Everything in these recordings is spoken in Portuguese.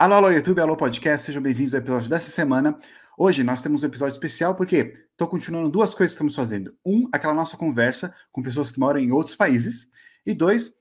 Alô, alô, YouTube, alô, podcast, sejam bem-vindos ao episódio dessa semana. Hoje nós temos um episódio especial porque estou continuando duas coisas que estamos fazendo. Um, aquela nossa conversa com pessoas que moram em outros países. E dois,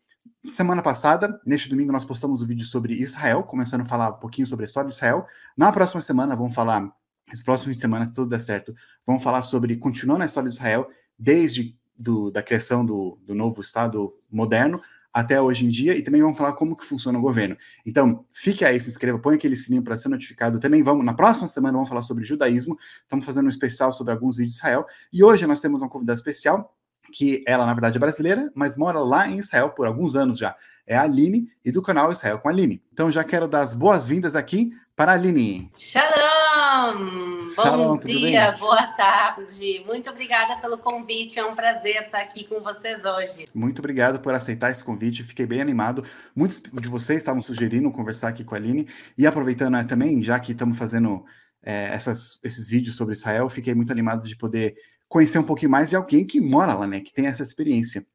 semana passada, neste domingo, nós postamos um vídeo sobre Israel, começando a falar um pouquinho sobre a história de Israel. Na próxima semana, vamos falar, nas próximas semanas, se tudo der certo, vamos falar sobre, continuando a história de Israel, desde do, da criação do, do novo Estado moderno até hoje em dia e também vamos falar como que funciona o governo. Então, fique aí, se inscreva, põe aquele sininho para ser notificado. Também vamos, na próxima semana, vamos falar sobre judaísmo. Estamos fazendo um especial sobre alguns vídeos de Israel. E hoje nós temos uma convidada especial, que ela, na verdade, é brasileira, mas mora lá em Israel por alguns anos já. É a Aline e do canal Israel com a Aline. Então, já quero dar as boas-vindas aqui para a Aline. Shalom! Bom dia, boa tarde. Muito obrigada pelo convite. É um prazer estar aqui com vocês hoje. Muito obrigado por aceitar esse convite. Fiquei bem animado. Muitos de vocês estavam sugerindo conversar aqui com a Aline. E aproveitando né, também, já que estamos fazendo é, essas, esses vídeos sobre Israel, fiquei muito animado de poder conhecer um pouquinho mais de alguém que mora lá, né? Que tem essa experiência.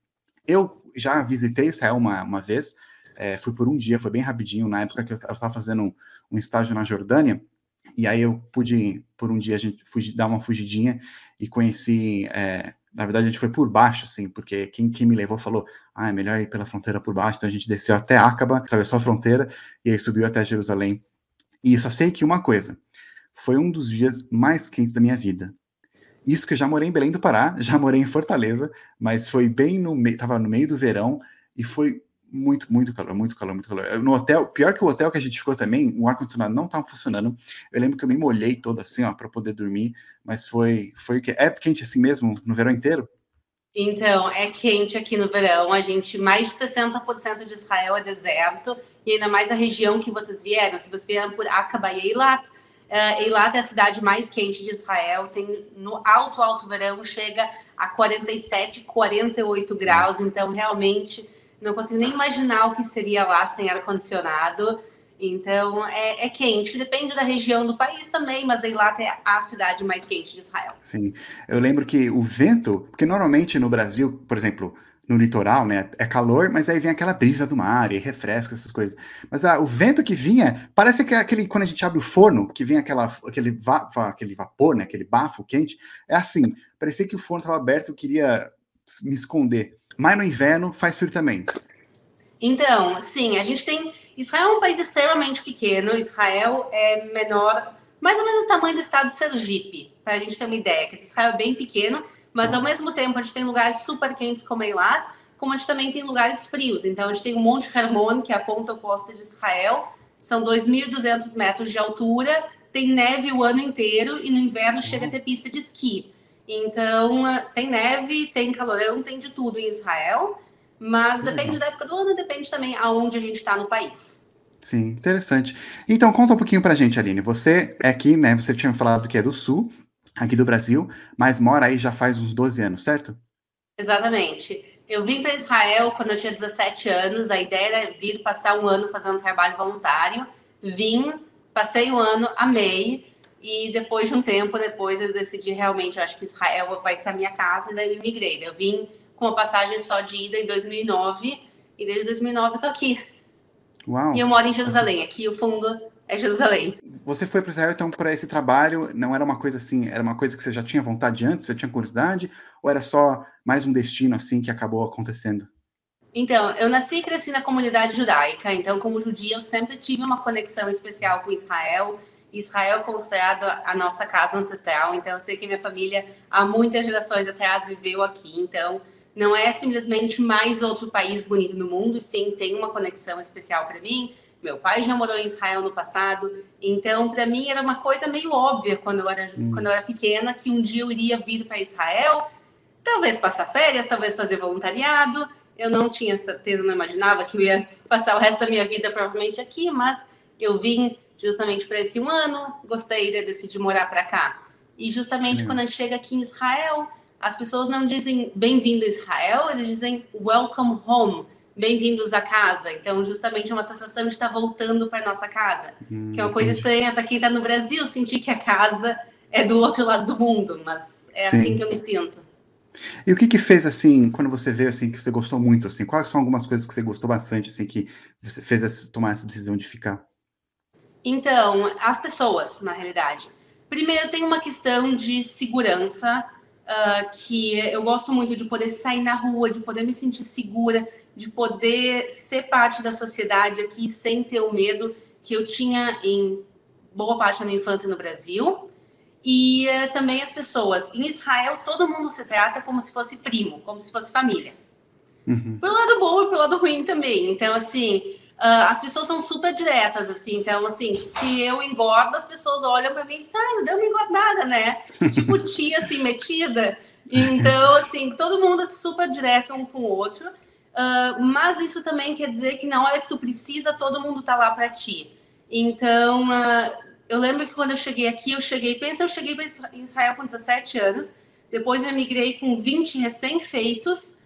Eu já visitei Israel uma, uma vez. É, fui por um dia, foi bem rapidinho, na época que eu estava fazendo um, um estágio na Jordânia, e aí eu pude, por um dia, a gente fugir, dar uma fugidinha e conheci. É, na verdade, a gente foi por baixo, assim, porque quem, quem me levou falou: ah, é melhor ir pela fronteira por baixo. Então a gente desceu até Acaba, atravessou a fronteira e aí subiu até Jerusalém. E só sei que uma coisa: foi um dos dias mais quentes da minha vida. Isso que eu já morei em Belém do Pará, já morei em Fortaleza, mas foi bem no meio, tava no meio do verão e foi muito, muito calor, muito calor, muito calor. No hotel, pior que o hotel que a gente ficou também, o ar-condicionado não estava funcionando. Eu lembro que eu me molhei todo assim, ó, para poder dormir, mas foi, foi o que é quente assim mesmo no verão inteiro. Então, é quente aqui no verão. A gente, mais de 60% de Israel é deserto, e ainda mais a região que vocês vieram. Se vocês vieram por Aqaba e Eilat, uh, Eilat é a cidade mais quente de Israel. Tem no alto, alto verão, chega a 47, 48 graus. Então, realmente não consigo nem imaginar o que seria lá sem ar-condicionado. Então é, é, quente, depende da região do país também, mas Eilat é a cidade mais quente de Israel. Sim, eu lembro que o vento, porque normalmente no Brasil, por exemplo, no litoral, né, é calor, mas aí vem aquela brisa do mar e refresca essas coisas. Mas ah, o vento que vinha, parece que é aquele quando a gente abre o forno, que vem aquela, aquele, va, aquele vapor, né, aquele bafo quente, é assim, parecia que o forno estava aberto, eu queria me esconder. Mas no inverno faz frio também. Então, sim, a gente tem. Israel é um país extremamente pequeno. Israel é menor, mais ou menos o tamanho do estado de Sergipe, para a gente ter uma ideia. Que Israel é bem pequeno, mas ao mesmo tempo a gente tem lugares super quentes como Eilat, como a gente também tem lugares frios. Então, a gente tem o Monte Hermon, que é a ponta oposta de Israel, são 2.200 metros de altura, tem neve o ano inteiro e no inverno chega a ter pista de esqui. Então, tem neve, tem calorão, tem de tudo em Israel, mas depende da época do ano, depende também aonde a gente está no país. Sim, interessante. Então, conta um pouquinho pra gente, Aline. Você é aqui, né? Você tinha falado que é do Sul, aqui do Brasil, mas mora aí já faz uns 12 anos, certo? Exatamente. Eu vim para Israel quando eu tinha 17 anos. A ideia era vir passar um ano fazendo trabalho voluntário. Vim, passei um ano, amei. E depois de um tempo, depois eu decidi realmente, eu acho que Israel vai ser a minha casa, e daí eu migrei. Eu vim com uma passagem só de ida em 2009, e desde 2009 eu tô aqui. Uau. E eu moro em Jerusalém, aqui o fundo é Jerusalém. Você foi para Israel então para esse trabalho, não era uma coisa assim, era uma coisa que você já tinha vontade antes, você tinha curiosidade, ou era só mais um destino assim que acabou acontecendo? Então, eu nasci e cresci na comunidade judaica, então como judia eu sempre tive uma conexão especial com Israel, Israel é considerado a nossa casa ancestral, então eu sei que minha família há muitas gerações atrás viveu aqui, então não é simplesmente mais outro país bonito no mundo, sim, tem uma conexão especial para mim. Meu pai já morou em Israel no passado, então para mim era uma coisa meio óbvia quando eu era hum. quando eu era pequena que um dia eu iria vir para Israel, talvez passar férias, talvez fazer voluntariado. Eu não tinha certeza, não imaginava que eu ia passar o resto da minha vida provavelmente aqui, mas eu vim justamente para esse um ano, gostei de decidir morar para cá. E justamente quando a gente chega aqui em Israel, as pessoas não dizem bem-vindo a Israel, eles dizem welcome home, bem-vindos à casa. Então, justamente é uma sensação de estar voltando para nossa casa, hum, que é uma coisa entendi. estranha para quem está no Brasil sentir que a casa é do outro lado do mundo, mas é Sim. assim que eu me sinto. E o que que fez assim, quando você veio assim que você gostou muito assim? Quais são algumas coisas que você gostou bastante assim que você fez tomar essa decisão de ficar? Então, as pessoas, na realidade. Primeiro, tem uma questão de segurança, uh, que eu gosto muito de poder sair na rua, de poder me sentir segura, de poder ser parte da sociedade aqui sem ter o medo que eu tinha em boa parte da minha infância no Brasil. E uh, também as pessoas. Em Israel, todo mundo se trata como se fosse primo, como se fosse família. Uhum. Pelo lado bom e pelo lado ruim também. Então, assim, Uh, as pessoas são super diretas, assim. Então, assim, se eu engordo, as pessoas olham para mim e dizem, ah, deu uma engordada, né? tipo tia, assim, metida. Então, assim, todo mundo é super direto um com o outro. Uh, mas isso também quer dizer que na hora que tu precisa, todo mundo tá lá para ti. Então, uh, eu lembro que quando eu cheguei aqui, eu cheguei, pensa, eu cheguei para Israel com 17 anos, depois eu emigrei com 20 recém-feitos,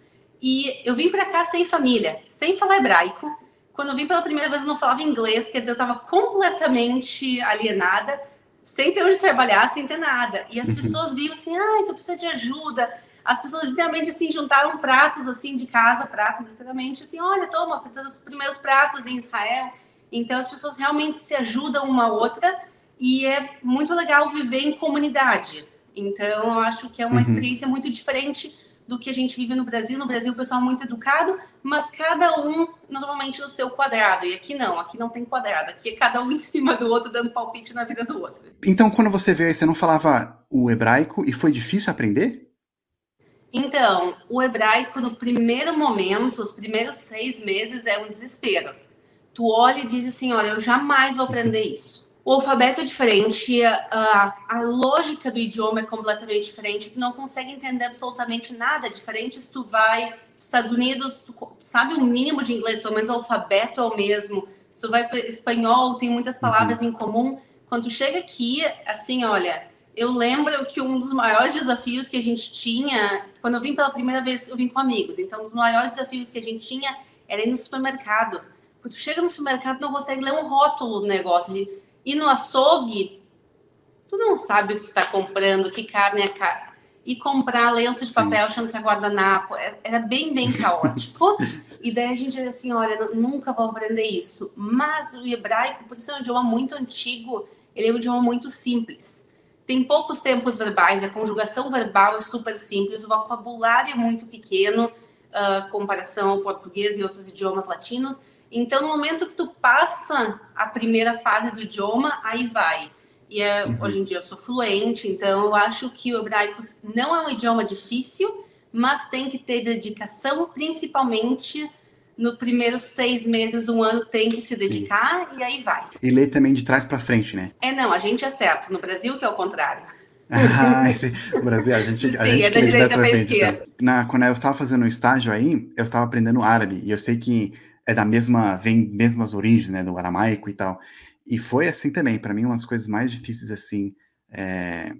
e eu vim para cá sem família, sem falar hebraico, quando eu vim pela primeira vez, eu não falava inglês, quer dizer, eu estava completamente alienada, sem ter onde trabalhar, sem ter nada. E as uhum. pessoas viam assim, ai, tu precisa de ajuda. As pessoas literalmente assim juntaram pratos assim de casa, pratos literalmente assim, olha, toma, os primeiros pratos em Israel. Então as pessoas realmente se ajudam uma a outra e é muito legal viver em comunidade. Então eu acho que é uma uhum. experiência muito diferente do que a gente vive no Brasil. No Brasil, o pessoal é muito educado, mas cada um normalmente no seu quadrado. E aqui não, aqui não tem quadrado. Aqui é cada um em cima do outro, dando palpite na vida do outro. Então, quando você veio aí, você não falava o hebraico e foi difícil aprender? Então, o hebraico, no primeiro momento, os primeiros seis meses, é um desespero. Tu olha e diz assim: olha, eu jamais vou aprender isso o alfabeto é diferente, a, a, lógica do idioma é completamente diferente, tu não consegue entender absolutamente nada diferente se tu vai para Estados Unidos, tu sabe o mínimo de inglês, pelo menos o alfabeto é o mesmo. Se tu vai para espanhol, tem muitas palavras uhum. em comum. Quando tu chega aqui, assim, olha, eu lembro que um dos maiores desafios que a gente tinha, quando eu vim pela primeira vez, eu vim com amigos, então um dos maiores desafios que a gente tinha era ir no supermercado. Quando tu chega no supermercado, não consegue ler um rótulo do negócio, de, e no açougue, tu não sabe o que tu está comprando, que carne é cara. E comprar lenço de papel Sim. achando que é guardanapo. É, era bem, bem caótico. e daí a gente era assim, olha, nunca vou aprender isso. Mas o hebraico, por isso é um idioma muito antigo, ele é um idioma muito simples. Tem poucos tempos verbais, a conjugação verbal é super simples, o vocabulário é muito pequeno, uh, comparação ao português e outros idiomas latinos. Então, no momento que tu passa a primeira fase do idioma, aí vai. E é, uhum. hoje em dia eu sou fluente, então eu acho que o hebraico não é um idioma difícil, mas tem que ter dedicação, principalmente no primeiros seis meses, um ano, tem que se dedicar Sim. e aí vai. E ler também de trás para frente, né? É, não, a gente é certo. No Brasil, que é o contrário. ah, no Brasil, a gente, Sim, a gente é da direita para esquerda. Então. Na, quando eu estava fazendo o estágio aí, eu estava aprendendo árabe, e eu sei que é da mesma, vem mesmas origens, né, do aramaico e tal. E foi assim também, para mim, umas coisas mais difíceis, assim, é,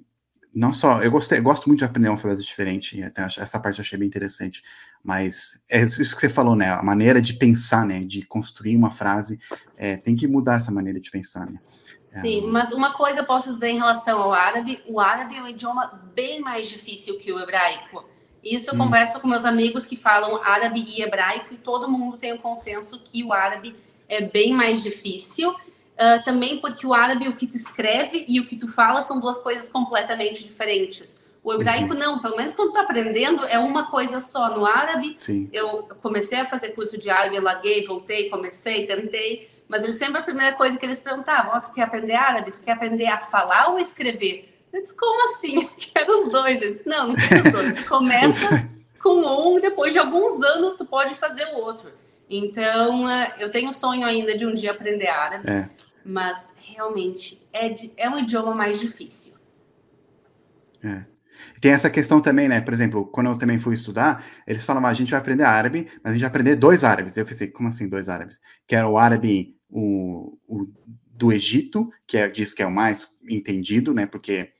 não só, eu gostei, eu gosto muito de aprender um alfabeto diferente, até essa parte eu achei bem interessante, mas é isso que você falou, né, a maneira de pensar, né, de construir uma frase, é, tem que mudar essa maneira de pensar, né. Sim, é, mas uma coisa eu posso dizer em relação ao árabe, o árabe é um idioma bem mais difícil que o hebraico. Isso eu hum. converso com meus amigos que falam árabe e hebraico e todo mundo tem o um consenso que o árabe é bem mais difícil. Uh, também porque o árabe, o que tu escreve e o que tu fala são duas coisas completamente diferentes. O hebraico uhum. não, pelo menos quando tu tá aprendendo é uma coisa só. No árabe, Sim. eu comecei a fazer curso de árabe, larguei, voltei, comecei, tentei, mas eles sempre a primeira coisa que eles perguntavam, oh, tu quer aprender árabe? Tu quer aprender a falar ou escrever? Eu disse, como assim? Eu quero os dois. Eu disse, não, não quero os dois. Tu começa com um, depois de alguns anos tu pode fazer o outro. Então, eh, eu tenho sonho ainda de um dia aprender árabe, é. mas realmente é, de, é um idioma mais difícil. É. Tem essa questão também, né? Por exemplo, quando eu também fui estudar, eles falavam, ah, a gente vai aprender árabe, mas a gente vai aprender dois árabes. Eu pensei, como assim dois árabes? Que era o árabe o, o do Egito, que é, diz que é o mais entendido, né? Porque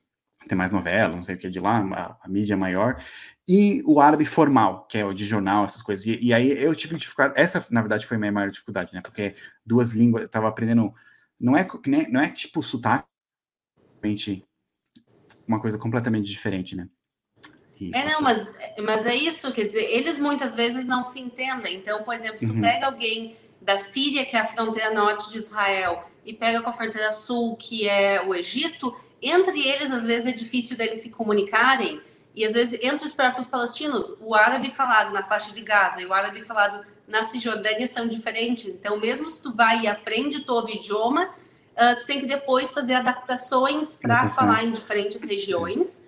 tem mais novela, não sei o que de lá, a, a, mídia maior, e o árabe formal, que é o de jornal, essas coisas. E, e, aí eu tive dificuldade, essa na verdade foi a minha maior dificuldade, né? Porque duas línguas, eu tava aprendendo, não é, não é tipo sotaque, uma coisa completamente diferente, né? E, é, não, mas, mas é isso, quer dizer, eles muitas vezes não se entendem. Então, por exemplo, se tu uhum. pega alguém da Síria, que é a fronteira norte de Israel, e pega com a fronteira sul, que é o Egito, entre eles, às vezes, é difícil deles se comunicarem, e às vezes, entre os próprios palestinos, o árabe falado na faixa de Gaza e o árabe falado na Cisjordânia são diferentes. Então, mesmo se tu vai e aprende todo o idioma, uh, tu tem que depois fazer adaptações para falar em diferentes regiões,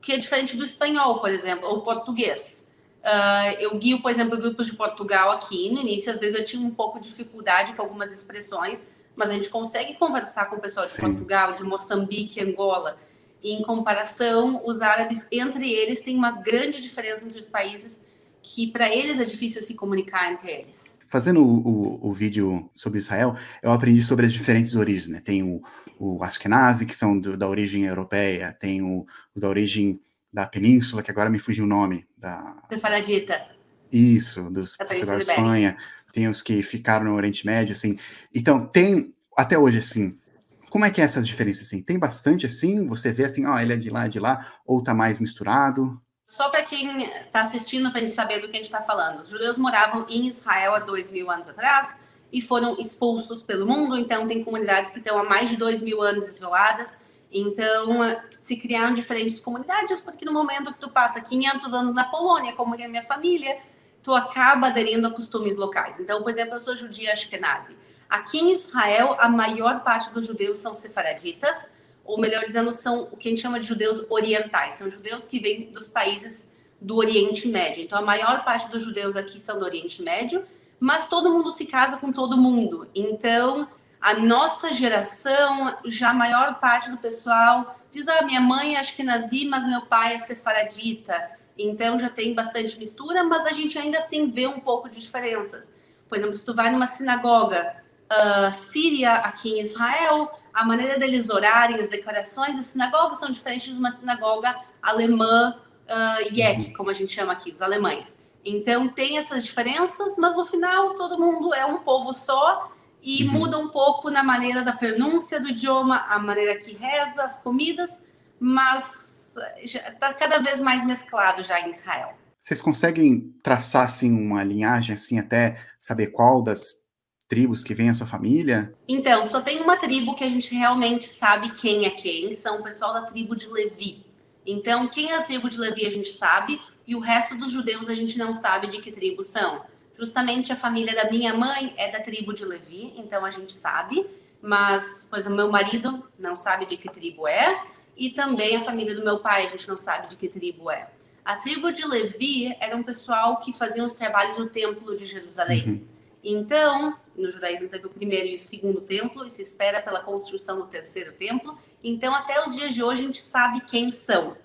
que é diferente do espanhol, por exemplo, ou português. Uh, eu guio, por exemplo, grupos de Portugal aqui. No início, às vezes, eu tinha um pouco de dificuldade com algumas expressões, mas a gente consegue conversar com o pessoal de Sim. Portugal, de Moçambique, Angola. E, em comparação, os árabes, entre eles, tem uma grande diferença entre os países que para eles é difícil se comunicar entre eles. Fazendo o, o, o, vídeo sobre Israel, eu aprendi sobre as diferentes origens, né? Tem o, o Ashkenazi, que são do, da origem europeia, tem o, o, da origem da península, que agora me fugiu o nome. Da Sefaradita. Isso, dos, da, da Espanha. Tem os que ficaram no Oriente Médio, assim. Então, tem, até hoje, assim, como é que é essas diferenças, assim? Tem bastante, assim? Você vê, assim, ó, oh, ele é de lá, é de lá, ou tá mais misturado? Só para quem está assistindo, para gente saber do que a gente está falando. Os judeus moravam em Israel há dois mil anos atrás e foram expulsos pelo mundo. Então, tem comunidades que estão há mais de dois mil anos isoladas. Então, se criaram diferentes comunidades, porque no momento que tu passa 500 anos na Polônia, como é a minha família, tu acaba aderindo a costumes locais. Então, por exemplo, eu sou judia ashkenazi. Aqui em Israel, a maior parte dos judeus são sefaraditas, ou melhor dizendo, são o que a gente chama de judeus orientais, são judeus que vêm dos países do Oriente Médio. Então, a maior parte dos judeus aqui são do Oriente Médio, mas todo mundo se casa com todo mundo. Então, a nossa geração, já a maior parte do pessoal diz: ah, minha mãe acho que nazi, mas meu pai é sefaradita. Então, já tem bastante mistura, mas a gente ainda assim vê um pouco de diferenças. Por exemplo, se tu vai numa sinagoga uh, síria aqui em Israel, a maneira deles orarem, as decorações das sinagogas são diferentes de uma sinagoga alemã uh, Yek, como a gente chama aqui, os alemães. Então tem essas diferenças, mas no final todo mundo é um povo só e uhum. muda um pouco na maneira da pronúncia do idioma, a maneira que reza, as comidas, mas está cada vez mais mesclado já em Israel. Vocês conseguem traçar assim uma linhagem assim até saber qual das tribos que vem a sua família? Então, só tem uma tribo que a gente realmente sabe quem é quem, são o pessoal da tribo de Levi. Então, quem é a tribo de Levi a gente sabe, e o resto dos judeus a gente não sabe de que tribo são. Justamente a família da minha mãe é da tribo de Levi, então a gente sabe, mas, pois o meu marido não sabe de que tribo é, e também a família do meu pai a gente não sabe de que tribo é. A tribo de Levi era um pessoal que fazia os trabalhos no templo de Jerusalém. Uhum. Então, no judaísmo teve o primeiro e o segundo templo, e se espera pela construção do terceiro templo. Então, até os dias de hoje, a gente sabe quem são.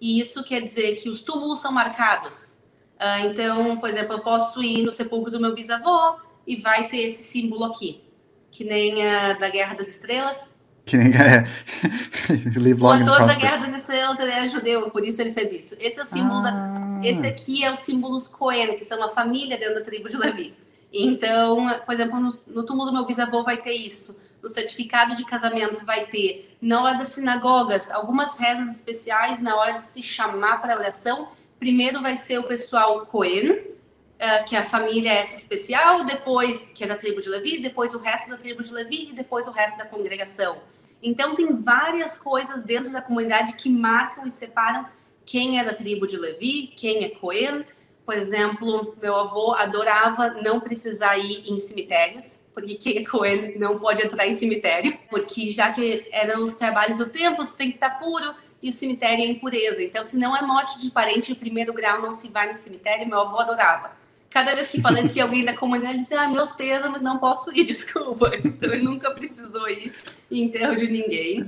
E isso quer dizer que os túmulos são marcados. Uh, então, por exemplo, eu posso ir no sepulcro do meu bisavô e vai ter esse símbolo aqui, que nem a da Guerra das Estrelas. Que nem é. o autor da Guerra das Estrelas ele é judeu, por isso ele fez isso. Esse é o símbolo ah. da... Esse aqui é o símbolos Cohen, que são uma família dentro da tribo de Levi. Então, por exemplo, no, no túmulo do meu bisavô vai ter isso. No certificado de casamento vai ter. Na hora das sinagogas, algumas rezas especiais na hora de se chamar para a oração. Primeiro vai ser o pessoal Cohen, uh, que é a família essa especial, depois, que é da tribo de Levi, depois o resto da tribo de Levi e depois o resto da congregação. Então, tem várias coisas dentro da comunidade que marcam e separam quem é da tribo de Levi, quem é Cohen, por exemplo, meu avô adorava não precisar ir em cemitérios, porque quem é Cohen não pode entrar em cemitério, porque já que eram os trabalhos do templo, tu tem que estar puro e o cemitério é impureza. Então, se não é morte de parente de primeiro grau, não se vai no cemitério. Meu avô adorava cada vez que falecia alguém da comunidade, dizia, ah, meus pêsames, não posso ir, desculpa. Então, ele nunca precisou ir em enterro de ninguém.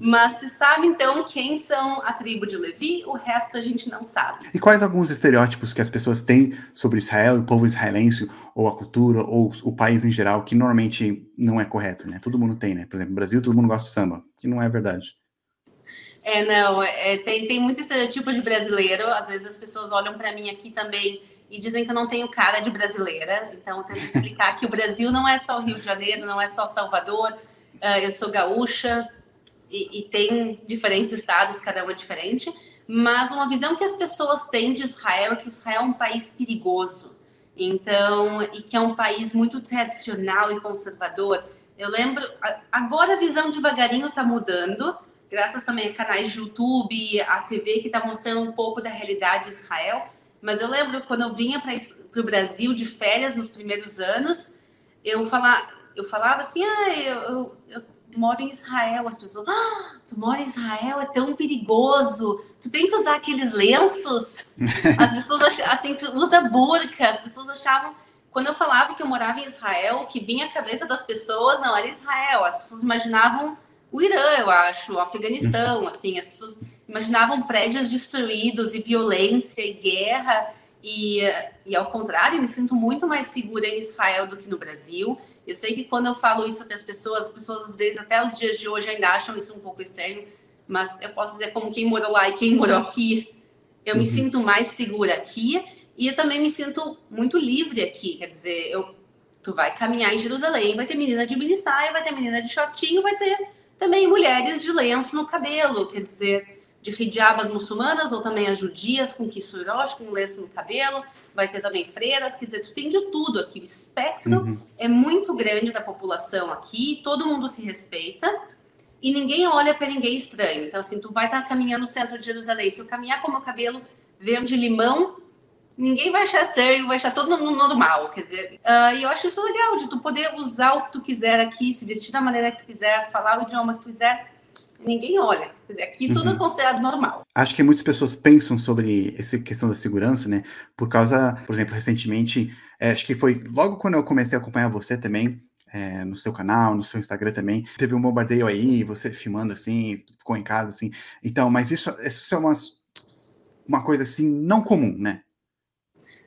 Mas se sabe, então, quem são a tribo de Levi, o resto a gente não sabe. E quais alguns estereótipos que as pessoas têm sobre Israel, o povo israelense, ou a cultura, ou o país em geral, que normalmente não é correto, né? Todo mundo tem, né? Por exemplo, no Brasil, todo mundo gosta de samba, que não é verdade. É, não, é, tem, tem muito estereotipo de brasileiro. Às vezes as pessoas olham para mim aqui também e dizem que eu não tenho cara de brasileira. Então, eu tento explicar que o Brasil não é só Rio de Janeiro, não é só Salvador. Uh, eu sou gaúcha e, e, tem diferentes estados, cada uma diferente. Mas uma visão que as pessoas têm de Israel é que Israel é um país perigoso. Então, e que é um país muito tradicional e conservador. Eu lembro, agora a visão devagarinho está mudando, graças também a canais de YouTube, a TV que está mostrando um pouco da realidade de Israel. Mas eu lembro quando eu vinha para o Brasil de férias nos primeiros anos, eu, eu falava assim: ah, eu, eu, eu moro em Israel. As pessoas, ah, tu mora em Israel, é tão perigoso. Tu tem que usar aqueles lenços. As pessoas achavam, assim, tu usa burca. As pessoas achavam, quando eu falava que eu morava em Israel, o que vinha à cabeça das pessoas não era Israel. As pessoas imaginavam o Irã, eu acho, o Afeganistão, assim, as pessoas imaginavam prédios destruídos e violência e guerra. E, e ao contrário, me sinto muito mais segura em Israel do que no Brasil. Eu sei que quando eu falo isso para as pessoas, as pessoas às vezes até os dias de hoje ainda acham isso um pouco estranho, mas eu posso dizer como quem morou lá e quem morou aqui, eu uhum. me sinto mais segura aqui e eu também me sinto muito livre aqui. Quer dizer, eu, tu vai caminhar em Jerusalém, vai ter menina de mini saia, vai ter menina de shortinho, vai ter também mulheres de lenço no cabelo, quer dizer, de hijabas muçulmanas ou também as judias com kissurosh, com lenço no cabelo vai ter também freiras, quer dizer, tu tem de tudo aqui. O espectro uhum. é muito grande da população aqui, todo mundo se respeita e ninguém olha para ninguém estranho. Então, assim, tu vai estar tá caminhando no centro de Jerusalém, se eu caminhar com o meu cabelo verde limão, ninguém vai achar estranho, vai achar todo mundo normal, quer dizer, uh, e eu acho isso legal, de tu poder usar o que tu quiser aqui, se vestir da maneira que tu quiser, falar o idioma que tu quiser, ninguém olha. Quer dizer, aqui tudo é uhum. considerado normal. Acho que muitas pessoas pensam sobre essa questão da segurança, né? Por causa, por exemplo, recentemente, é, acho que foi logo quando eu comecei a acompanhar você também, é, no seu canal, no seu Instagram também, teve um bombardeio aí, você filmando assim, ficou em casa assim. Então, mas isso, isso é uma, uma coisa assim não comum, né?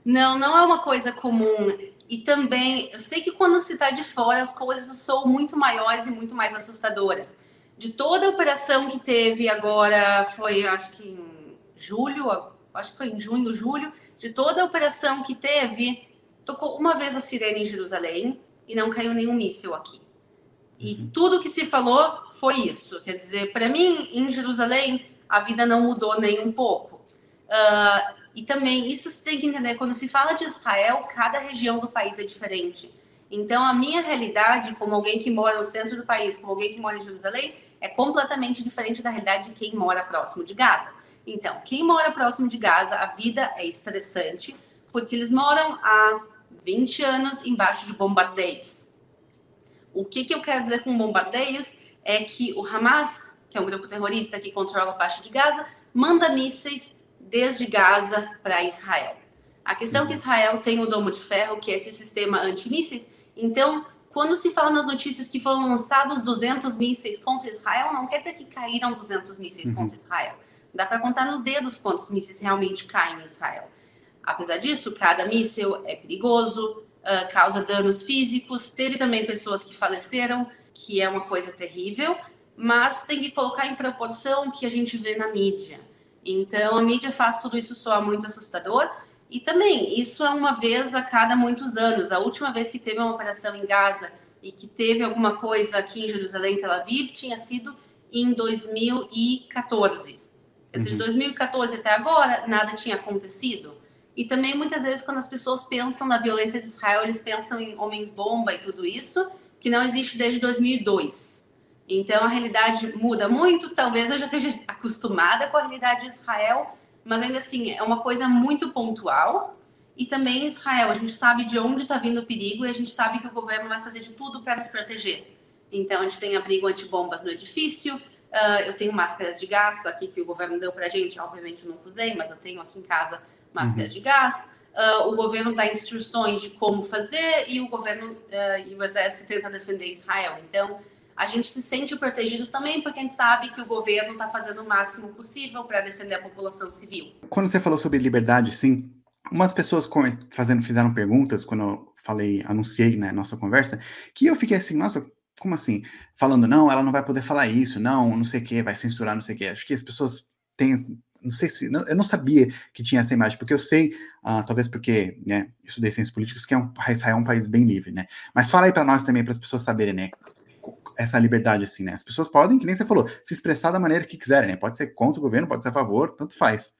Não, não é uma coisa comum. E também, eu sei que quando se está de fora, as coisas são muito maiores e muito mais assustadoras de toda a operação que teve agora, foi acho que em julho, acho que foi em junho, julho, de toda a operação que teve, tocou uma vez a sirene em Jerusalém e não caiu nenhum míssil aqui. E uhum. tudo que se falou foi isso. Quer dizer, para mim, em Jerusalém, a vida não mudou nem um pouco. Uh, e também, isso você tem que entender, quando se fala de Israel, cada região do país é diferente. Então, a minha realidade, como alguém que mora no centro do país, como alguém que mora em Jerusalém, é completamente diferente da realidade de quem mora próximo de Gaza. Então, quem mora próximo de Gaza, a vida é estressante, porque eles moram há 20 anos embaixo de bombardeios. O que, que eu quero dizer com bombardeios é que o Hamas, que é um grupo terrorista que controla a faixa de Gaza, manda mísseis desde Gaza para Israel. A questão é que Israel tem o domo de ferro, que é esse sistema antimísseis, então quando se fala nas notícias que foram lançados 200 mísseis contra Israel, não quer dizer que caíram 200 mísseis uhum. contra Israel. Dá para contar nos dedos quantos mísseis realmente caem em Israel. Apesar disso, cada míssil é perigoso, uh, causa danos físicos. Teve também pessoas que faleceram, que é uma coisa terrível, mas tem que colocar em proporção o que a gente vê na mídia. Então, a mídia faz tudo isso soar muito assustador, e também, isso é uma vez a cada muitos anos. A última vez que teve uma operação em Gaza e que teve alguma coisa aqui em Jerusalém, Tel Aviv, tinha sido em 2014. Quer dizer, de 2014 uhum. até agora, nada tinha acontecido. E também, muitas vezes, quando as pessoas pensam na violência de Israel, eles pensam em homens-bomba e tudo isso, que não existe desde 2002. Então, a realidade muda muito. Talvez eu já esteja acostumada com a realidade de Israel, mas ainda assim é uma coisa muito pontual. E também Israel, a gente sabe de onde está vindo o perigo e a gente sabe que o governo vai fazer de tudo para nos proteger. Então, a gente tem abrigo antibombas no edifício, uh, eu tenho máscaras de gás aqui que o governo deu para a gente, obviamente eu não usei, mas eu tenho aqui em casa máscaras uhum. de gás. Uh, o governo dá instruções de como fazer e o governo uh, e o exército tenta defender Israel. Então, a gente se sente protegidos também porque a gente sabe que o governo está fazendo o máximo possível para defender a população civil. Quando você falou sobre liberdade, sim, umas pessoas fazendo, fizeram perguntas quando eu falei, anunciei né, nossa conversa, que eu fiquei assim, nossa, como assim? Falando, não, ela não vai poder falar isso, não, não sei o que, vai censurar, não sei o que. Acho que as pessoas têm, não sei se, não, eu não sabia que tinha essa imagem, porque eu sei, uh, talvez porque, né, estudei ciências políticas, que é um, Israel é um país bem livre, né? Mas fala aí para nós também, para as pessoas saberem, né? Essa liberdade, assim, né? As pessoas podem, que nem você falou, se expressar da maneira que quiserem, né? Pode ser contra o governo, pode ser a favor, tanto faz.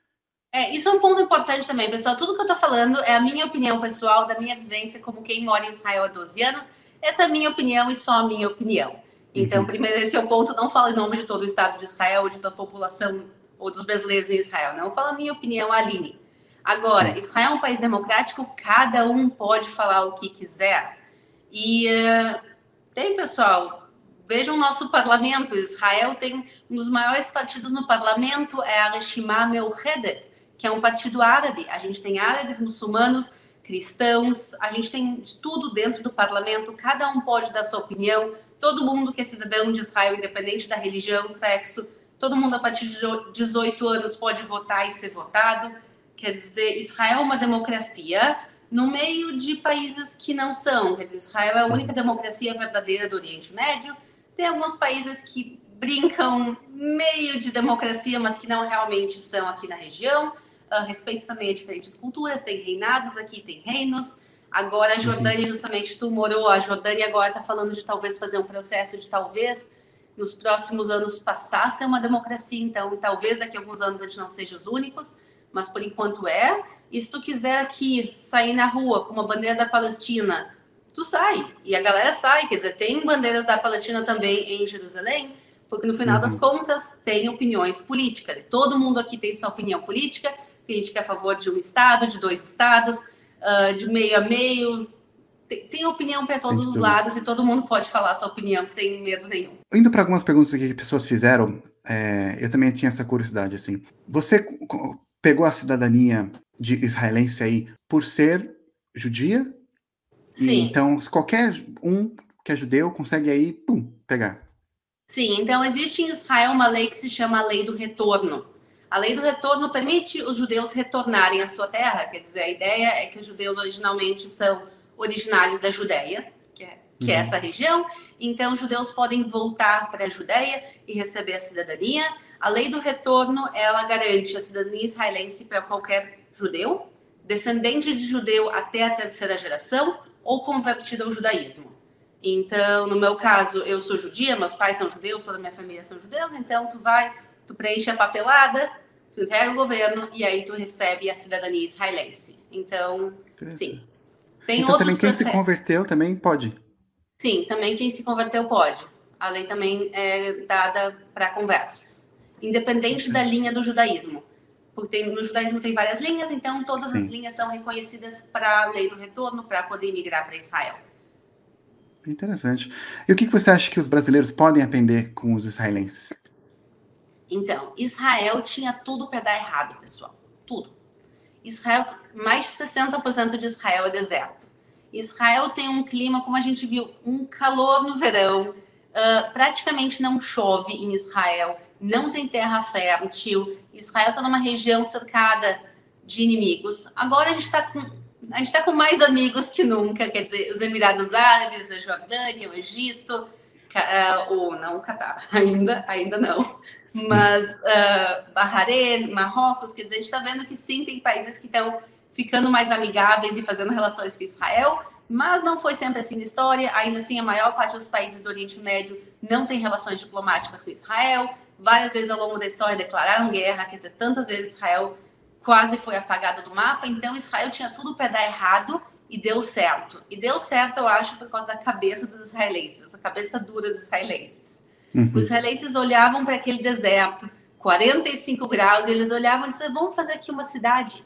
É, isso é um ponto importante também, pessoal. Tudo que eu estou falando é a minha opinião pessoal, da minha vivência como quem mora em Israel há 12 anos. Essa é a minha opinião e só a minha opinião. Então, uhum. primeiro, esse é o ponto. Não falo em nome de todo o Estado de Israel, ou de toda a população ou dos brasileiros em Israel. Não falo a minha opinião, Aline. Agora. Israel é um país democrático, cada um pode falar o que quiser. E uh, tem, pessoal, vejam o nosso parlamento. Israel tem um dos maiores partidos no parlamento, é a Reshima Meochedet, que é um partido árabe. A gente tem árabes, muçulmanos, cristãos, a gente tem de tudo dentro do parlamento, cada um pode dar sua opinião, todo mundo que é cidadão de Israel, independente da religião, sexo, todo mundo a partir de 18 anos pode votar e ser votado. Quer dizer, Israel é uma democracia no meio de países que não são. Quer dizer, Israel é a única democracia verdadeira do Oriente Médio. Tem alguns países que brincam meio de democracia, mas que não realmente são aqui na região. Uh, respeito também a diferentes culturas, tem reinados aqui, tem reinos. Agora a Jordânia, uhum. justamente, tu morou, a Jordânia agora está falando de talvez fazer um processo de talvez nos próximos anos passar a ser uma democracia. Então, talvez daqui a alguns anos a gente não seja os únicos, mas por enquanto é. E se tu quiser aqui sair na rua com uma bandeira da Palestina, tu sai. E a galera sai, quer dizer, tem bandeiras da Palestina também em Jerusalém, porque no final uhum. das contas tem opiniões políticas. E todo mundo aqui tem sua opinião política tem gente que é a favor de um estado, de dois estados, uh, de meio a meio. Tem, tem opinião para todos os lados e todo mundo pode falar sua opinião sem medo nenhum. Indo para algumas perguntas que pessoas fizeram, é, eu também tinha essa curiosidade assim. Você pegou a cidadania de israelense aí por ser judia? Sim. E, então, qualquer um que é judeu consegue aí, pum, pegar. Sim, então existe em Israel uma lei que se chama a Lei do Retorno. A lei do retorno permite os judeus retornarem à sua terra, quer dizer, a ideia é que os judeus originalmente são originários da Judéia, que é, que é uhum. é essa região, então os judeus podem voltar para a Judéia e receber a cidadania. A lei do retorno, ela garante a cidadania israelense para qualquer judeu, descendente de judeu até a terceira geração ou convertido ao judaísmo. Então, no meu caso, eu sou judia, meus pais são judeus, toda a minha família são judeus, então tu vai tu preenche a papelada, tu entrega o governo e aí tu recebe a cidadania israelense. Então, sim. Tem então também quem processos. se converteu também pode? Sim, também quem se converteu pode. A lei também é dada para conversos, independente da linha do judaísmo. Porque tem, no judaísmo tem várias linhas, então todas sim. as linhas são reconhecidas para a lei do retorno, para poder migrar para Israel. Interessante. E o que você acha que os brasileiros podem aprender com os israelenses? Então, Israel tinha tudo para dar errado, pessoal. Tudo. Israel, mais de 60% de Israel é deserto. Israel tem um clima, como a gente viu, um calor no verão. Uh, praticamente não chove em Israel. Não tem terra fértil. Israel está numa região cercada de inimigos. Agora a gente está com a gente está com mais amigos que nunca, quer dizer, os Emirados Árabes, a Jordânia, o Egito, uh, ou não o Catar, ainda, ainda não, mas uh, Bahrein, Marrocos, quer dizer, a gente está vendo que sim, tem países que estão ficando mais amigáveis e fazendo relações com Israel, mas não foi sempre assim na história. Ainda assim, a maior parte dos países do Oriente Médio não tem relações diplomáticas com Israel. Várias vezes ao longo da história declararam guerra, quer dizer, tantas vezes Israel quase foi apagado do mapa. Então, Israel tinha tudo para dar errado e deu certo. E deu certo, eu acho, por causa da cabeça dos israelenses, a cabeça dura dos israelenses. Uhum. Os israelenses olhavam para aquele deserto, 45 graus, e eles olhavam e diziam: vamos fazer aqui uma cidade.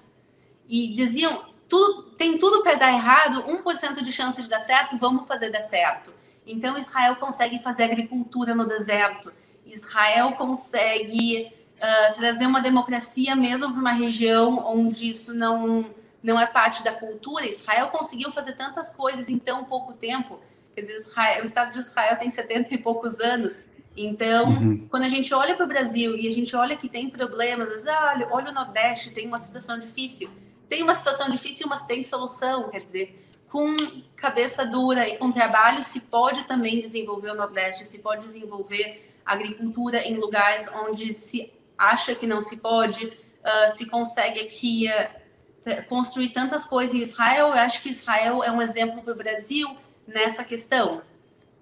E diziam: tudo, tem tudo para dar errado, 1% de chance de dar certo, vamos fazer dar certo. Então, Israel consegue fazer agricultura no deserto. Israel consegue uh, trazer uma democracia mesmo para uma região onde isso não não é parte da cultura. Israel conseguiu fazer tantas coisas em tão pouco tempo. Quer dizer, Israel, o Estado de Israel tem 70 e poucos anos. Então, uhum. quando a gente olha para o Brasil e a gente olha que tem problemas, diz, ah, olha, olha o Nordeste, tem uma situação difícil. Tem uma situação difícil, mas tem solução. Quer dizer, com cabeça dura e com trabalho se pode também desenvolver o Nordeste, se pode desenvolver agricultura em lugares onde se acha que não se pode, uh, se consegue aqui uh, construir tantas coisas em Israel, eu acho que Israel é um exemplo para o Brasil nessa questão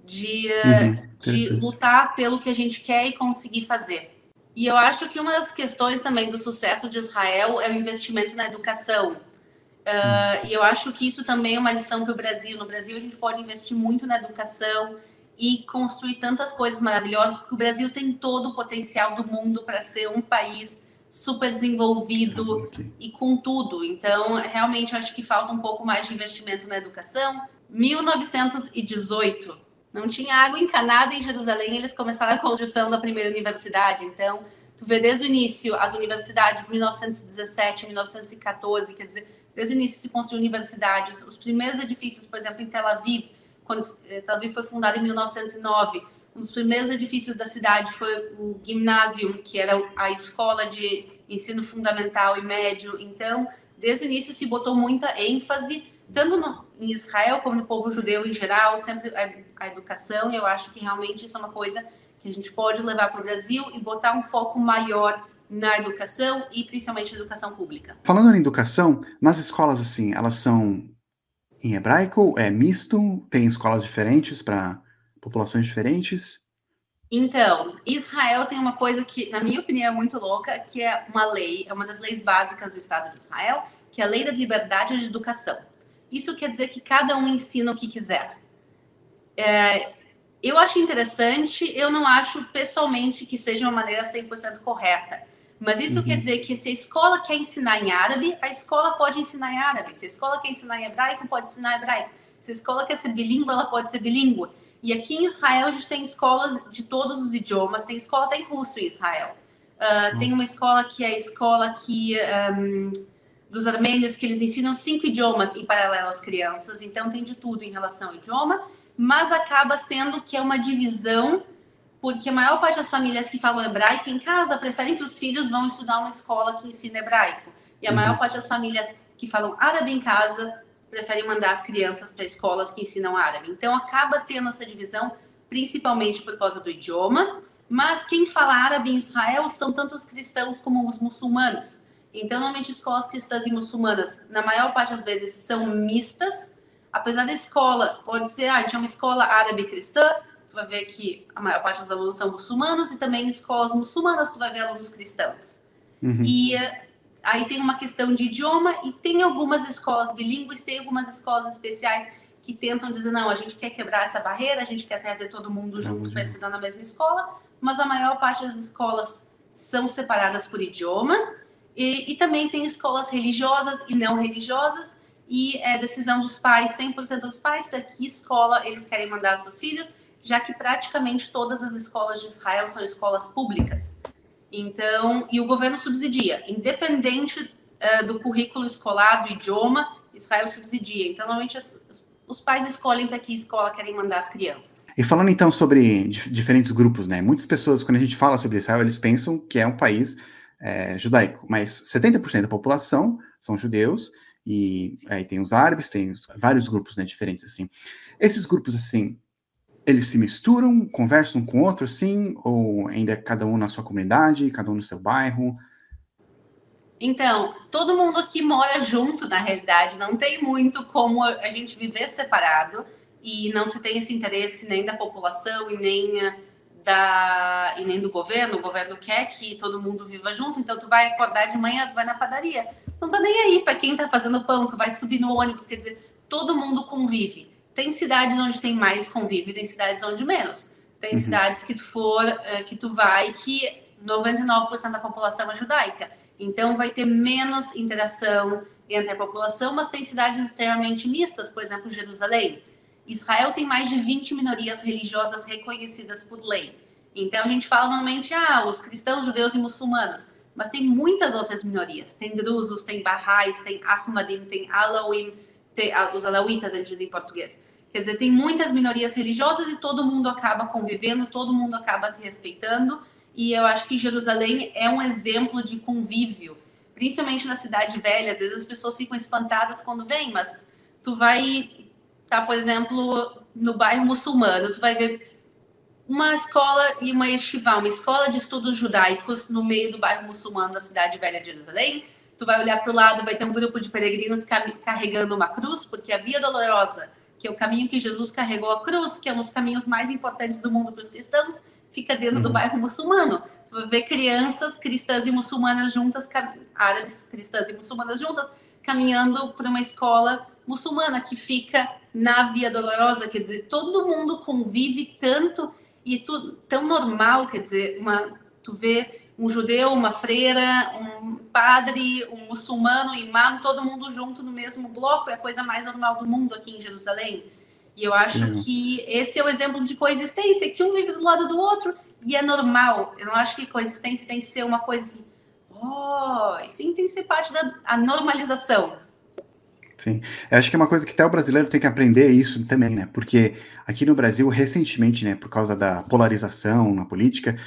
de, uhum, de lutar pelo que a gente quer e conseguir fazer. E eu acho que uma das questões também do sucesso de Israel é o investimento na educação. Uh, e eu acho que isso também é uma lição para o Brasil. No Brasil, a gente pode investir muito na educação e construir tantas coisas maravilhosas, porque o Brasil tem todo o potencial do mundo para ser um país super desenvolvido okay. e com tudo. Então, realmente, eu acho que falta um pouco mais de investimento na educação. 1918, não tinha água encanada em Jerusalém, eles começaram a construção da primeira universidade. Então, tu vê desde o início as universidades, 1917, 1914, quer dizer, desde o início se construiu universidades. Os primeiros edifícios, por exemplo, em Tel Aviv, quando eh, Tel Aviv foi fundada em 1909, um dos primeiros edifícios da cidade foi o Gymnasium, que era a escola de ensino fundamental e médio. Então, desde o início se botou muita ênfase tanto no, em Israel como no povo judeu em geral, sempre a, a educação, eu acho que realmente isso é uma coisa que a gente pode levar para o Brasil e botar um foco maior na educação e principalmente na educação pública. Falando em educação, nas escolas assim, elas são em hebraico, é misto, tem escolas diferentes para populações diferentes? Então, Israel tem uma coisa que, na minha opinião, é muito louca, que é uma lei, é uma das leis básicas do Estado de Israel, que é a lei da liberdade de educação. Isso quer dizer que cada um ensina o que quiser. É, eu acho interessante, eu não acho pessoalmente que seja uma maneira 100% correta. Mas isso uhum. quer dizer que se a escola quer ensinar em árabe, a escola pode ensinar em árabe. Se a escola quer ensinar em hebraico, pode ensinar em hebraico. Se a escola quer ser bilíngue, ela pode ser bilíngue. E aqui em Israel a gente tem escolas de todos os idiomas. Tem escola até em russo em Israel. Uh, uhum. Tem uma escola que é a escola que... Um, dos armênios que eles ensinam cinco idiomas em paralelo às crianças, então tem de tudo em relação ao idioma, mas acaba sendo que é uma divisão, porque a maior parte das famílias que falam hebraico em casa preferem que os filhos vão estudar uma escola que ensina hebraico, e a maior uhum. parte das famílias que falam árabe em casa preferem mandar as crianças para escolas que ensinam árabe. Então acaba tendo essa divisão, principalmente por causa do idioma, mas quem fala árabe em Israel são tanto os cristãos como os muçulmanos. Então, normalmente, escolas cristãs e muçulmanas, na maior parte das vezes, são mistas. Apesar da escola, pode ser, ah, tinha uma escola árabe cristã, vai ver que a maior parte dos alunos são muçulmanos, e também em escolas muçulmanas, tu vai ver alunos cristãos. Uhum. E aí tem uma questão de idioma, e tem algumas escolas bilíngues, tem algumas escolas especiais que tentam dizer, não, a gente quer quebrar essa barreira, a gente quer trazer todo mundo junto para estudar na mesma escola, mas a maior parte das escolas são separadas por idioma, e, e também tem escolas religiosas e não religiosas, e é decisão dos pais, 100% dos pais, para que escola eles querem mandar seus filhos, já que praticamente todas as escolas de Israel são escolas públicas. Então, e o governo subsidia, independente uh, do currículo escolar, do idioma, Israel subsidia. Então, normalmente as, os pais escolhem para que escola querem mandar as crianças. E falando então sobre diferentes grupos, né? Muitas pessoas, quando a gente fala sobre Israel, eles pensam que é um país é, judaico, mas 70% da população são judeus, e aí tem os árabes, tem vários grupos né, diferentes, assim. Esses grupos, assim, eles se misturam, conversam com outros, assim, ou ainda é cada um na sua comunidade, cada um no seu bairro? Então, todo mundo aqui mora junto, na realidade, não tem muito como a gente viver separado e não se tem esse interesse nem da população e nem da e nem do governo. O governo quer que todo mundo viva junto, então tu vai acordar de manhã, tu vai na padaria. Não tá nem aí para quem tá fazendo pão, tu vai subir no ônibus, quer dizer, todo mundo convive. Tem cidades onde tem mais convívio, tem cidades onde menos. Tem uhum. cidades que tu for, eh, que tu vai que 99% da população é judaica. Então vai ter menos interação entre a população, mas tem cidades extremamente mistas, por exemplo, Jerusalém Israel tem mais de 20 minorias religiosas reconhecidas por lei. Então a gente fala normalmente, ah, os cristãos, judeus e muçulmanos, mas tem muitas outras minorias. Tem drusos, tem barrais, tem ahmadim, tem alawim, tem, os alauitas, a gente diz em português. Quer dizer, tem muitas minorias religiosas e todo mundo acaba convivendo, todo mundo acaba se respeitando. E eu acho que Jerusalém é um exemplo de convívio, principalmente na cidade velha. Às vezes as pessoas ficam espantadas quando vêm, mas tu vai tá, por exemplo, no bairro muçulmano, tu vai ver uma escola e uma yeshiva, uma escola de estudos judaicos no meio do bairro muçulmano da cidade velha de Jerusalém. Tu vai olhar para o lado, vai ter um grupo de peregrinos carregando uma cruz, porque a Via Dolorosa, que é o caminho que Jesus carregou a cruz, que é um dos caminhos mais importantes do mundo para os cristãos, fica dentro uhum. do bairro muçulmano. tu vai ver crianças cristãs e muçulmanas juntas, árabes cristãs e muçulmanas juntas, caminhando para uma escola muçulmana que fica na Via Dolorosa, quer dizer, todo mundo convive tanto e tudo tão normal, quer dizer, uma, tu vê um judeu, uma freira, um padre, um muçulmano, um imã, todo mundo junto no mesmo bloco, é a coisa mais normal do mundo aqui em Jerusalém. E eu acho uhum. que esse é o exemplo de coexistência, que um vive do lado do outro e é normal. Eu não acho que coexistência tem que ser uma coisa assim, oh, e sim tem que ser parte da a normalização. Sim, eu acho que é uma coisa que até o brasileiro tem que aprender isso também, né? Porque aqui no Brasil, recentemente, né, por causa da polarização na política,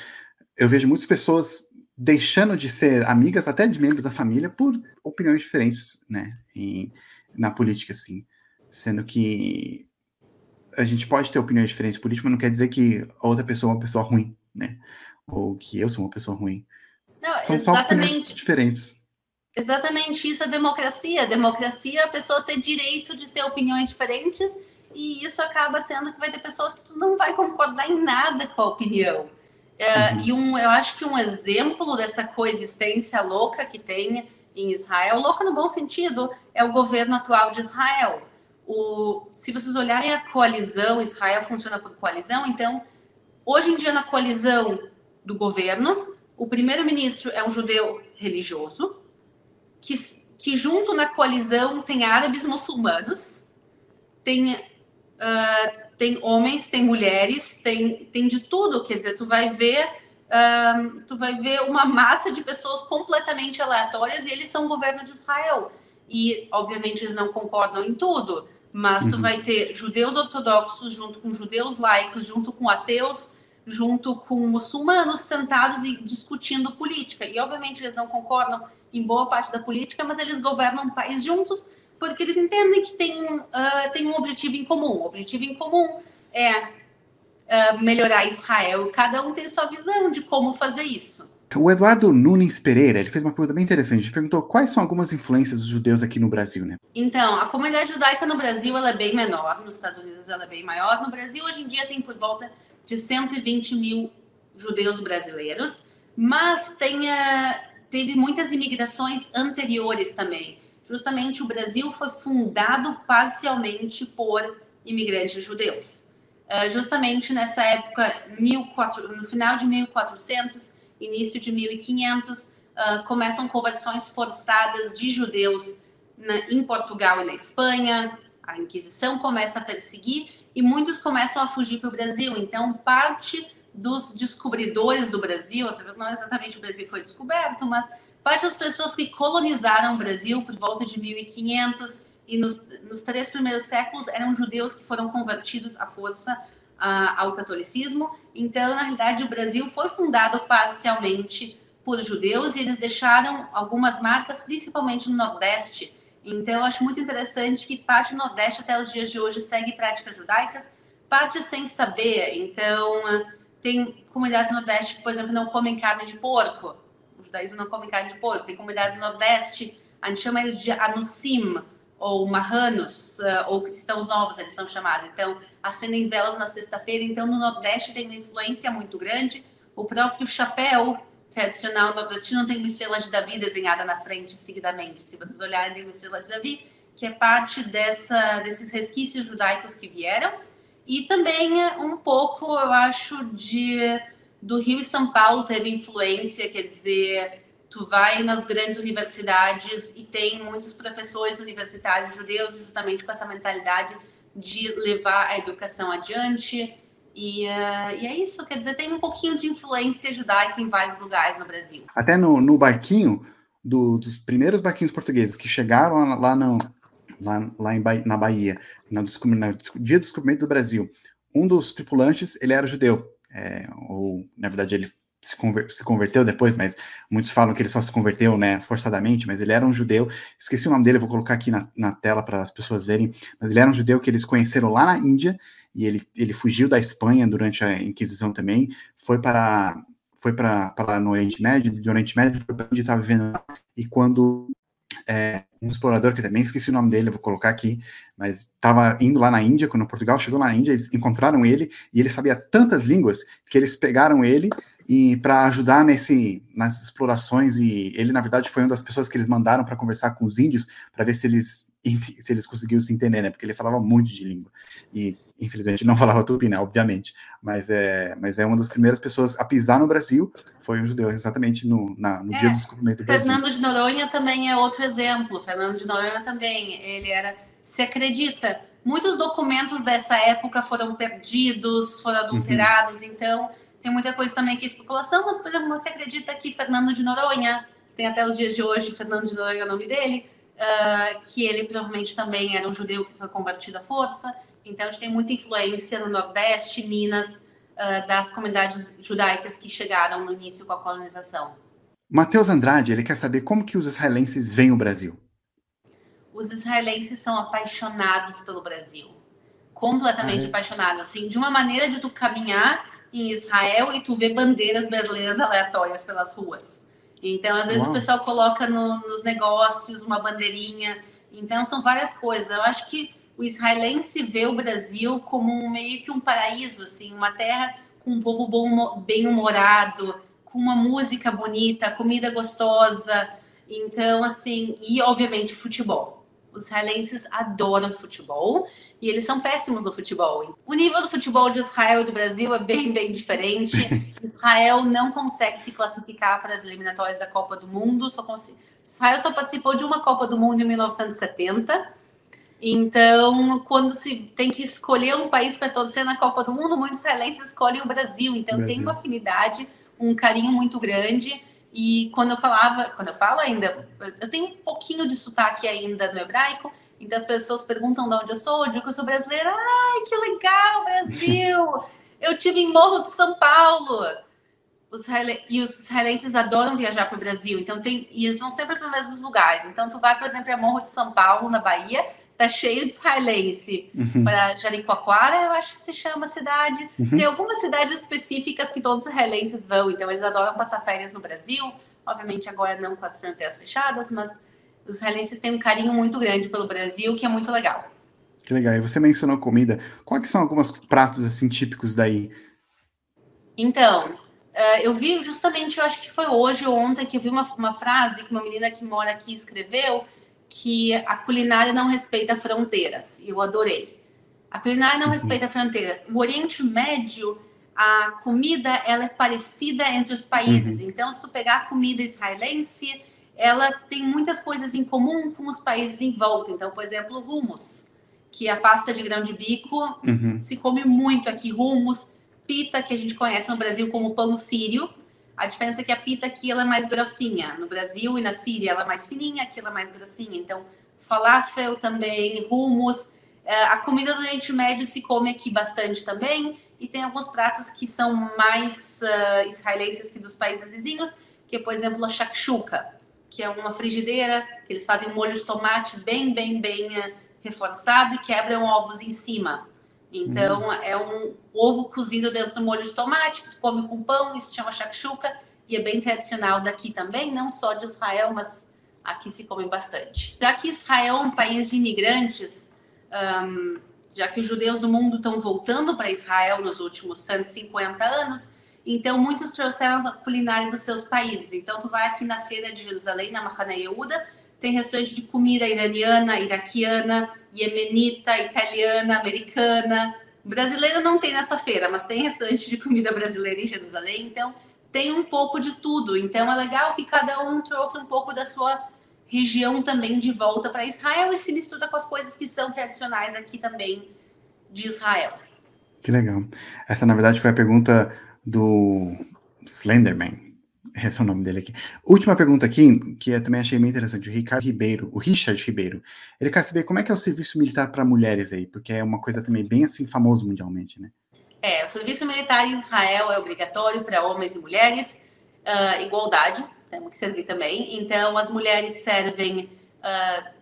eu vejo muitas pessoas deixando de ser amigas, até de membros da família, por opiniões diferentes, né, em, na política, assim. Sendo que a gente pode ter opiniões diferentes políticas, mas não quer dizer que a outra pessoa é uma pessoa ruim, né? Ou que eu sou uma pessoa ruim. Não, São só opiniões diferentes. Exatamente, isso é democracia. Democracia é a pessoa ter direito de ter opiniões diferentes, e isso acaba sendo que vai ter pessoas que tu não vai concordar em nada com a opinião. É, uhum. E um, eu acho que um exemplo dessa coexistência louca que tem em Israel, louca no bom sentido, é o governo atual de Israel o, se vocês olharem a coalizão, Israel funciona por coalizão, então, hoje em dia, na coalizão do governo, o primeiro-ministro é um judeu religioso, que, que junto na coalizão tem árabes muçulmanos, tem, uh, tem homens, tem mulheres, tem, tem de tudo, quer dizer, tu vai ver. Uh, tu vai ver uma massa de pessoas completamente aleatórias e eles são o governo de Israel. E, obviamente, eles não concordam em tudo, mas tu uhum. vai ter judeus ortodoxos junto com judeus laicos, junto com ateus, junto com muçulmanos sentados e discutindo política. E obviamente eles não concordam em boa parte da política, mas eles governam o país juntos porque eles entendem que tem, uh, tem um objetivo em comum. O objetivo em comum é uh, melhorar Israel. Cada um tem sua visão de como fazer isso. O Eduardo Nunes Pereira, ele fez uma pergunta bem interessante. Ele perguntou quais são algumas influências dos judeus aqui no Brasil, né? Então, a comunidade judaica no Brasil ela é bem menor, nos Estados Unidos ela é bem maior. No Brasil, hoje em dia, tem por volta de 120 mil judeus brasileiros, mas tem, uh, teve muitas imigrações anteriores também. Justamente o Brasil foi fundado parcialmente por imigrantes judeus. Uh, justamente nessa época, 1400, no final de 1400, início de 1500, uh, ah, começam conversões forçadas de judeus em Portugal e na Espanha. A Inquisição começa a perseguir e muitos começam a fugir para o Brasil. Então, parte dos descobridores do Brasil, não exatamente o Brasil foi descoberto, mas parte das pessoas que colonizaram o Brasil por volta de 1500 e nos, nos três primeiros séculos eram judeus que foram convertidos à força ao catolicismo. Então, na realidade, o Brasil foi fundado parcialmente por judeus e eles deixaram algumas marcas, principalmente no Nordeste. Então, eu acho muito interessante que parte do Nordeste até os dias de hoje segue práticas judaicas, parte sem saber. Então, tem comunidades no Nordeste que, por exemplo, não comem carne de porco. Os judaísmo não de porco. Tem comunidades no Nordeste, a gente chama eles de Anusim, ou marranos, uh, ou cristãos novos, eles são chamados. Então, acendem velas na sexta-feira. Então, no Nordeste tem uma influência muito grande. O próprio chapéu tradicional nordestino tem uma estrela de Davi desenhada na frente, seguidamente. Se vocês olharem, tem uma estrela de Davi, que é parte dessa, desses resquícios judaicos que vieram. E também eh, um pouco, eu acho, de do Rio e São Paulo teve influência, quer dizer, tu vai nas grandes universidades e tem muitos professores universitários judeus justamente com essa mentalidade de levar a educação adiante. E, uh, e, é isso, quer dizer, tem um pouquinho de influência judaica em vários lugares no Brasil. Até no, no barquinho, do, dos primeiros barquinhos portugueses que chegaram lá, no, lá, lá em na Bahia, no, no dia do descobrimento do Brasil, um dos tripulantes, ele era judeu, é, ou, na verdade, ele se, conver se, converteu depois, mas muitos falam que ele só se converteu, né, forçadamente, mas ele era um judeu, esqueci o nome dele, vou colocar aqui na, na tela para as pessoas verem, mas ele era um judeu que eles conheceram lá na Índia, e ele, ele fugiu da Espanha durante a Inquisição também, foi para foi para no Oriente Médio, do Oriente Médio foi para onde estava vivendo. E quando é, um explorador que também esqueci o nome dele, vou colocar aqui, mas estava indo lá na Índia, quando Portugal chegou lá na Índia, eles encontraram ele, e ele sabia tantas línguas que eles pegaram ele e para ajudar nesse nas explorações e ele na verdade foi uma das pessoas que eles mandaram para conversar com os índios para ver se eles se eles conseguiam se entender, né? Porque ele falava muito de língua e infelizmente não falava tupi, né? Obviamente, mas é mas é uma das primeiras pessoas a pisar no Brasil foi um judeu exatamente no, na, no é, dia do descobrimento do Fernando Brasil. de Noronha também é outro exemplo. Fernando de Noronha também ele era se acredita muitos documentos dessa época foram perdidos, foram uhum. adulterados, uhum. então tem muita coisa também que é especulação, mas, por exemplo, você acredita que Fernando de Noronha, tem até os dias de hoje, Fernando de Noronha é o nome dele, uh, que ele provavelmente também era um judeu que foi convertido à força. Então, a gente tem muita influência no Nordeste, Minas, uh, das comunidades judaicas que chegaram no início com a colonização. Matheus Andrade, ele quer saber como que os israelenses veem o Brasil. Os israelenses são apaixonados pelo Brasil. Completamente uhum. apaixonados. Assim, de uma maneira de tu caminhar em Israel e tu vê bandeiras brasileiras aleatórias pelas ruas. Então, às vezes, Uau. o pessoal coloca no, nos negócios uma bandeirinha. Então, são várias coisas. Eu acho que o israelense vê o Brasil como um, meio que um paraíso, assim, uma terra com um povo bom, bem-humorado, com uma música bonita, comida gostosa. Então, assim, e obviamente futebol. Os israelenses adoram futebol e eles são péssimos no futebol. O nível do futebol de Israel e do Brasil é bem, bem diferente. Israel não consegue se classificar para as eliminatórias da Copa do Mundo. Só cons... Israel só participou de uma Copa do Mundo em 1970. Então, quando se tem que escolher um país para torcer na Copa do Mundo, muitos israelenses escolhem o Brasil. Então, Brasil. tem uma afinidade, um carinho muito grande. E quando eu falava, quando eu falo ainda, eu tenho um pouquinho de sotaque ainda no hebraico, então as pessoas perguntam de onde eu sou, eu digo que eu sou brasileira. Ai, que legal, Brasil! eu tive em Morro de São Paulo. Os e os israelenses adoram viajar para o Brasil, então tem, e eles vão sempre para os mesmos lugares. Então tu vai, por exemplo, a Morro de São Paulo, na Bahia, tá cheio de israelense. Uhum. Para Jericoacoara, eu acho que se chama a cidade. Uhum. Tem algumas cidades específicas que todos os israelenses vão, então eles adoram passar férias no Brasil. Obviamente agora não com as fronteiras fechadas, mas os israelenses têm um carinho muito grande pelo Brasil, que é muito legal. Que legal. E você mencionou comida. Quais são alguns pratos assim típicos daí? Então, Uh, eu vi justamente, eu acho que foi hoje ou ontem, que eu vi uma, uma frase que uma menina que mora aqui escreveu, que a culinária não respeita fronteiras. E eu adorei. A culinária não uhum. respeita fronteiras. O Oriente Médio, a comida ela é parecida entre os países. Uhum. Então, se tu pegar a comida israelense, ela tem muitas coisas em comum com os países em volta. Então, por exemplo, hummus, que é a pasta de grão de bico, uhum. se come muito aqui. Hummus, pita, que a gente conhece no Brasil como pão sírio, a diferença é que a pita aqui ela é mais grossinha. No Brasil e na Síria ela é mais fininha, aqui ela é mais grossinha. Então, falafel também, hummus. É, a comida do Oriente Médio se come aqui bastante também. E tem alguns pratos que são mais uh, israelenses que dos países vizinhos, que é, por exemplo, a shakshuka, que é uma frigideira, que eles fazem um molho de tomate bem, bem, bem uh, reforçado e quebram ovos em cima. Então, hum. é um ovo cozido dentro do molho de tomate, que tu come com pão, isso se chama shakshuka, e é bem tradicional daqui também, não só de Israel, mas aqui se come bastante. Já que Israel é um país de imigrantes, um, já que os judeus do mundo estão voltando para Israel nos últimos 150 anos, então muitos trouxeram a culinária dos seus países. Então, tu vai aqui na feira de Jerusalém, na Mahane Yehuda, tem restaurante de comida iraniana, iraquiana, iemenita, italiana, americana. Brasileira não tem nessa feira, mas tem restaurante de comida brasileira em Jerusalém, então tem um pouco de tudo. Então é legal que cada um trouxe um pouco da sua região também de volta para Israel e se mistura com as coisas que são tradicionais aqui também de Israel. Que legal. Essa, na verdade, foi a pergunta do Slenderman, esse é o nome dele aqui. Última pergunta aqui, que eu também achei bem interessante, o Ricardo Ribeiro, o Richard Ribeiro. Ele quer saber como é que é o serviço militar para mulheres aí, porque é uma coisa também bem assim famoso mundialmente, né? É, o serviço militar em Israel é obrigatório para homens e mulheres, uh, igualdade, temos que servir também. Então, as mulheres servem uh,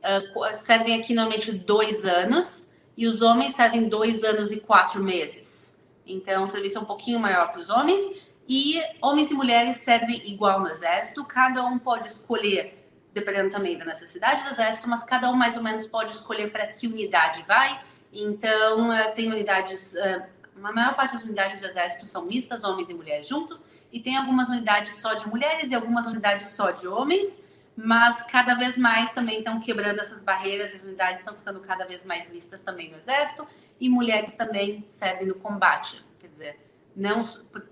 uh, servem aqui normalmente dois anos e os homens servem dois anos e quatro meses. Então, o serviço é um pouquinho maior para os homens e homens e mulheres servem igual no exército, cada um pode escolher, dependendo também da necessidade do exército, mas cada um mais ou menos pode escolher para que unidade vai. Então, eh, tem unidades uh, a maior parte das unidades do exército são mistas, homens e mulheres juntos, e tem algumas unidades só de mulheres e algumas unidades só de homens, mas cada vez mais também estão quebrando essas barreiras, as unidades estão ficando cada vez mais mistas também no exército, e mulheres também servem no combate, quer dizer, não,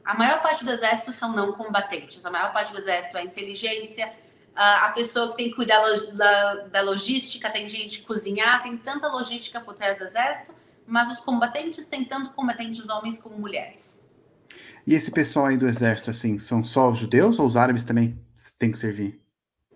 a maior parte do exército são não combatentes, a maior parte do exército é inteligência, a pessoa que tem que cuidar da logística, tem gente que cozinhar, tem tanta logística por trás do exército, mas os combatentes têm tanto combatentes homens como mulheres. E esse pessoal aí do exército, assim, são só os judeus ou os árabes também têm que servir?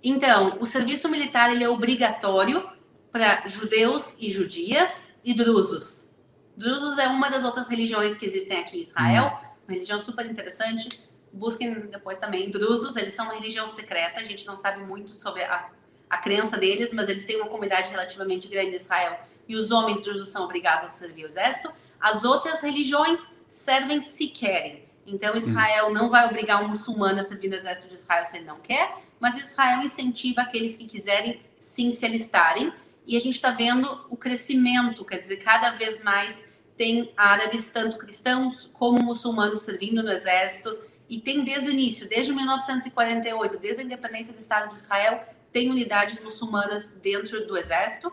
Então, o serviço militar ele é obrigatório para judeus e judias e drusos. Drusos é uma das outras religiões que existem aqui em Israel, hum. uma religião super interessante. Busquem depois também drusos, eles são uma religião secreta, a gente não sabe muito sobre a, a crença deles, mas eles têm uma comunidade relativamente grande em Israel e os homens drusos são obrigados a servir o exército. As outras religiões servem se querem. Então, Israel hum. não vai obrigar um muçulmano a servir no exército de Israel se ele não quer, mas Israel incentiva aqueles que quiserem sim se alistarem. E a gente está vendo o crescimento, quer dizer, cada vez mais tem árabes, tanto cristãos como muçulmanos, servindo no exército. E tem desde o início, desde 1948, desde a independência do Estado de Israel, tem unidades muçulmanas dentro do exército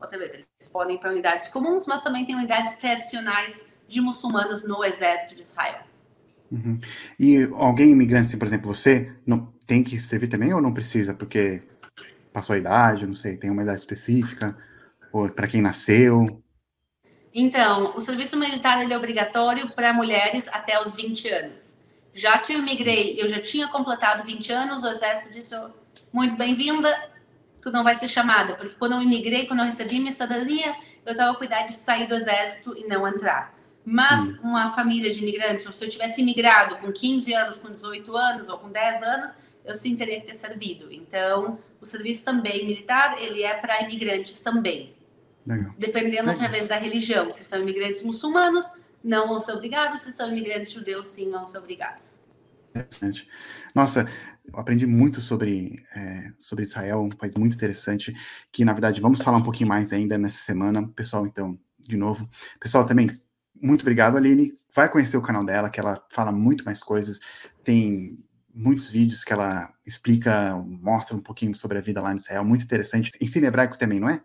outra vez, eles podem ir para unidades comuns, mas também tem unidades tradicionais de muçulmanos no exército de Israel. Uhum. E alguém imigrante, assim, por exemplo, você não tem que servir também ou não precisa? Porque passou a idade, não sei, tem uma idade específica? Ou para quem nasceu? Então, o serviço militar ele é obrigatório para mulheres até os 20 anos. Já que eu migrei, eu já tinha completado 20 anos, o exército disse, muito bem-vinda, tu não vai ser chamada. Porque quando eu imigrei, quando eu recebi minha cidadania, eu estava cuidando de sair do exército e não entrar. Mas hum. uma família de imigrantes, se eu tivesse imigrado com 15 anos, com 18 anos ou com 10 anos, eu sim teria que ter servido. Então, o serviço também militar, ele é para imigrantes também. Legal. Dependendo Legal. através da religião. Se são imigrantes muçulmanos, não vão ser obrigados. Se são imigrantes judeus, sim, vão ser obrigados. Interessante. Nossa, eu aprendi muito sobre, é, sobre Israel, um país muito interessante, que na verdade vamos falar um pouquinho mais ainda nessa semana. Pessoal, então, de novo. Pessoal, também, muito obrigado, Aline. Vai conhecer o canal dela, que ela fala muito mais coisas. Tem muitos vídeos que ela explica, mostra um pouquinho sobre a vida lá em Israel, muito interessante. Ensina hebraico também, não é?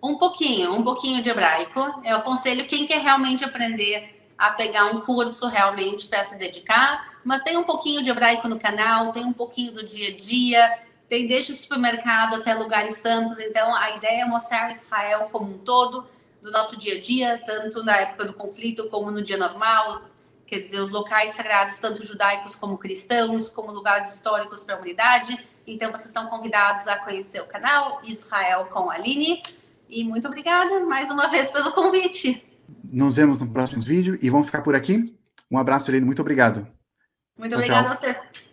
Um pouquinho, um pouquinho de hebraico. Eu aconselho quem quer realmente aprender a pegar um curso realmente para se dedicar, mas tem um pouquinho de hebraico no canal, tem um pouquinho do dia a dia, tem desde o supermercado até lugares santos. Então, a ideia é mostrar Israel como um todo, do nosso dia a dia, tanto na época do conflito como no dia normal. Quer dizer, os locais sagrados, tanto judaicos como cristãos, como lugares históricos para a humanidade. Então, vocês estão convidados a conhecer o canal Israel com Aline. E muito obrigada mais uma vez pelo convite. Nos vemos no próximo vídeo e vamos ficar por aqui. Um abraço, Helene. Muito obrigado. Muito obrigada a vocês.